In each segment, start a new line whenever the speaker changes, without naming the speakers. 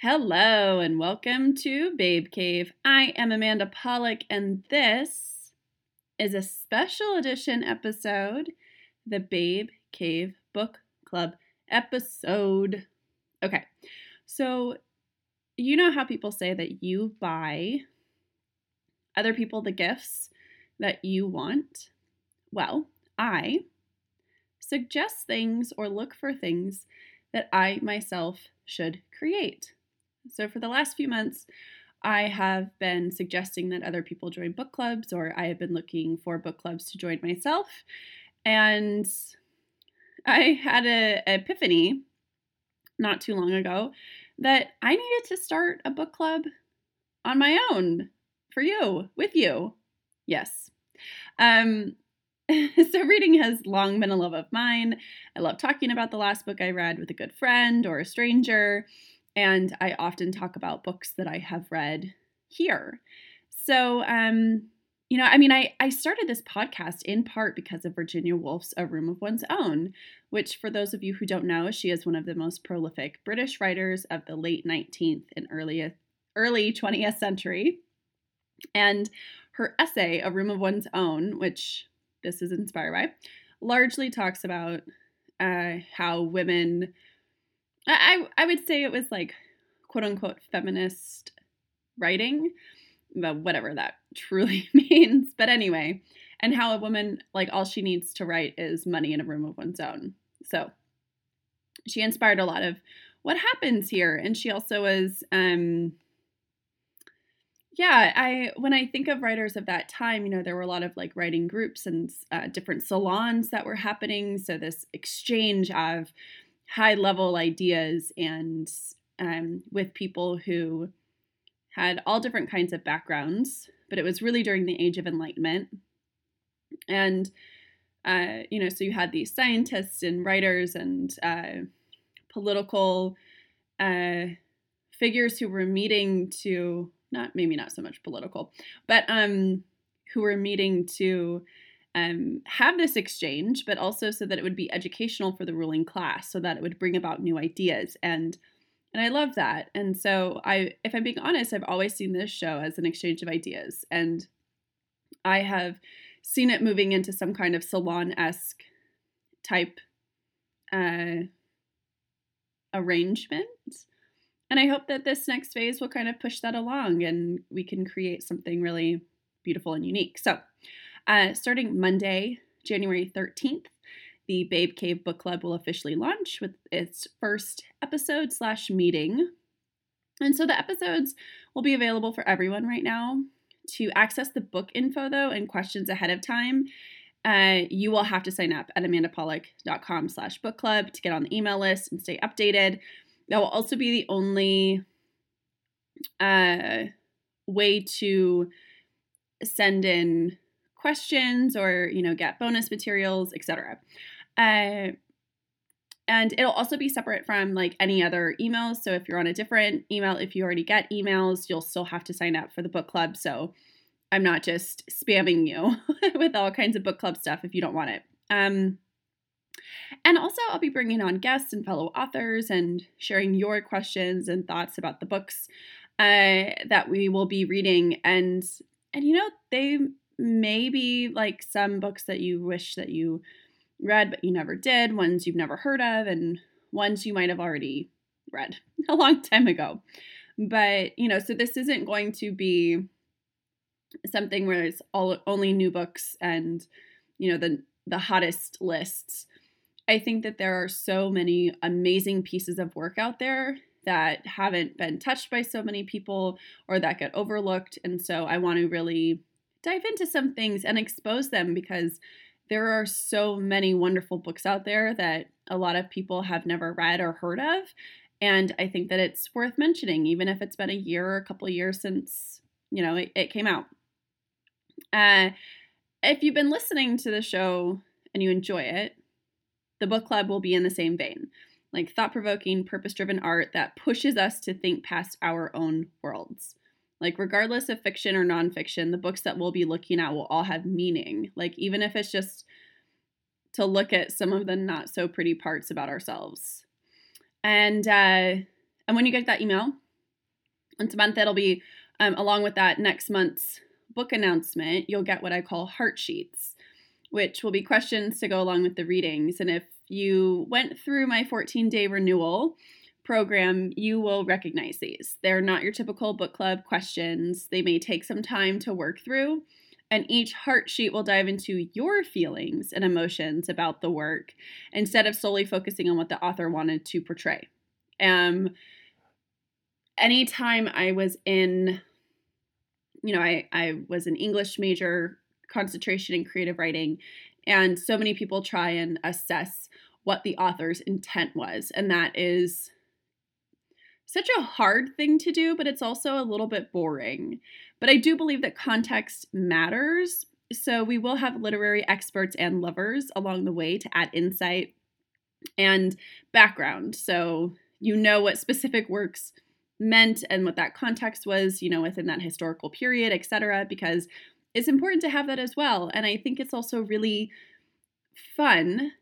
Hello and welcome to Babe Cave. I am Amanda Polick, and this is a special edition episode, the Babe Cave Book Club episode. Okay, so you know how people say that you buy other people the gifts that you want? Well, I suggest things or look for things that I myself should create. So, for the last few months, I have been suggesting that other people join book clubs, or I have been looking for book clubs to join myself. And I had an epiphany not too long ago that I needed to start a book club on my own for you, with you. Yes. Um, so, reading has long been a love of mine. I love talking about the last book I read with a good friend or a stranger, and I often talk about books that I have read here. So, um, you know, I mean, I, I started this podcast in part because of Virginia Woolf's A Room of One's Own, which, for those of you who don't know, she is one of the most prolific British writers of the late 19th and early, early 20th century. And her essay, A Room of One's Own, which this is inspired by, largely talks about uh, how women, I, I would say it was like quote unquote feminist writing, but whatever that truly means. But anyway, and how a woman, like, all she needs to write is money in a room of one's own. So she inspired a lot of what happens here. And she also was, um, yeah i when i think of writers of that time you know there were a lot of like writing groups and uh, different salons that were happening so this exchange of high level ideas and um, with people who had all different kinds of backgrounds but it was really during the age of enlightenment. And uh, you know so you had these scientists and writers and uh, political uh, figures who were meeting to not maybe not so much political, but um, who were meeting to um, have this exchange, but also so that it would be educational for the ruling class, so that it would bring about new ideas and and I love that. And so I, if I'm being honest, I've always seen this show as an exchange of ideas, and I have seen it moving into some kind of salon esque type uh, arrangement and I hope that this next phase will kind of push that along and we can create something really beautiful and unique. So, uh, starting Monday, January 13th, the Babe Cave Book Club will officially launch with its first episode slash meeting. And so the episodes will be available for everyone right now. To access the book info though and questions ahead of time, uh, you will have to sign up at amandapolick.com slash book club to get on the email list and stay updated. That will also be the only uh, way to send in questions or you know get bonus materials, etc. Uh, and it'll also be separate from like any other emails. So if you're on a different email, if you already get emails, you'll still have to sign up for the book club. So I'm not just spamming you with all kinds of book club stuff if you don't want it. Um, and also, I'll be bringing on guests and fellow authors and sharing your questions and thoughts about the books uh, that we will be reading. And and you know, they may be like some books that you wish that you read but you never did, ones you've never heard of, and ones you might have already read a long time ago. But you know, so this isn't going to be something where it's all only new books and you know the the hottest lists I think that there are so many amazing pieces of work out there that haven't been touched by so many people or that get overlooked. And so I want to really dive into some things and expose them because there are so many wonderful books out there that a lot of people have never read or heard of. And I think that it's worth mentioning, even if it's been a year or a couple years since, you know, it, it came out. Uh, if you've been listening to the show and you enjoy it, the book club will be in the same vein like thought provoking, purpose driven art that pushes us to think past our own worlds. Like, regardless of fiction or nonfiction, the books that we'll be looking at will all have meaning. Like, even if it's just to look at some of the not so pretty parts about ourselves. And uh, and when you get that email, Once a month, it'll be um, along with that next month's book announcement, you'll get what I call heart sheets, which will be questions to go along with the readings. And if you went through my 14 day renewal program, you will recognize these. They're not your typical book club questions, they may take some time to work through. And each heart sheet will dive into your feelings and emotions about the work instead of solely focusing on what the author wanted to portray. Um, anytime I was in, you know, I, I was an English major, concentration in creative writing, and so many people try and assess what the author's intent was. And that is such a hard thing to do, but it's also a little bit boring. But I do believe that context matters. So we will have literary experts and lovers along the way to add insight and background. So you know what specific works meant and what that context was, you know, within that historical period, etc. because it's important to have that as well. And I think it's also really fun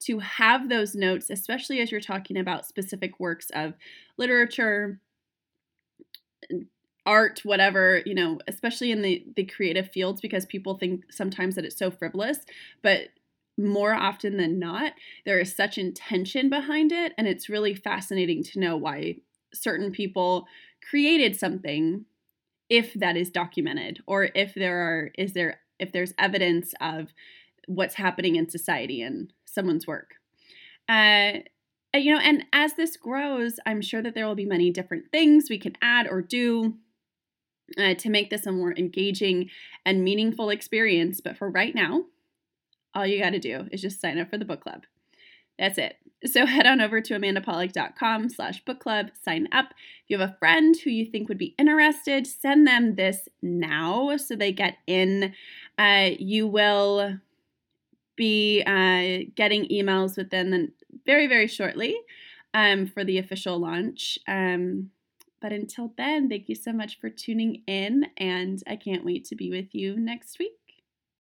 to have those notes, especially as you're talking about specific works of literature, art, whatever, you know, especially in the, the creative fields, because people think sometimes that it's so frivolous, but more often than not, there is such intention behind it. And it's really fascinating to know why certain people created something if that is documented or if there are is there if there's evidence of what's happening in society and someone's work. Uh, you know, and as this grows, I'm sure that there will be many different things we can add or do uh, to make this a more engaging and meaningful experience. But for right now, all you got to do is just sign up for the book club. That's it. So head on over to amandapolick.com slash book club, sign up. If you have a friend who you think would be interested, send them this now so they get in. Uh, you will be uh, getting emails within the, very, very shortly um, for the official launch. Um, but until then, thank you so much for tuning in, and I can't wait to be with you next week.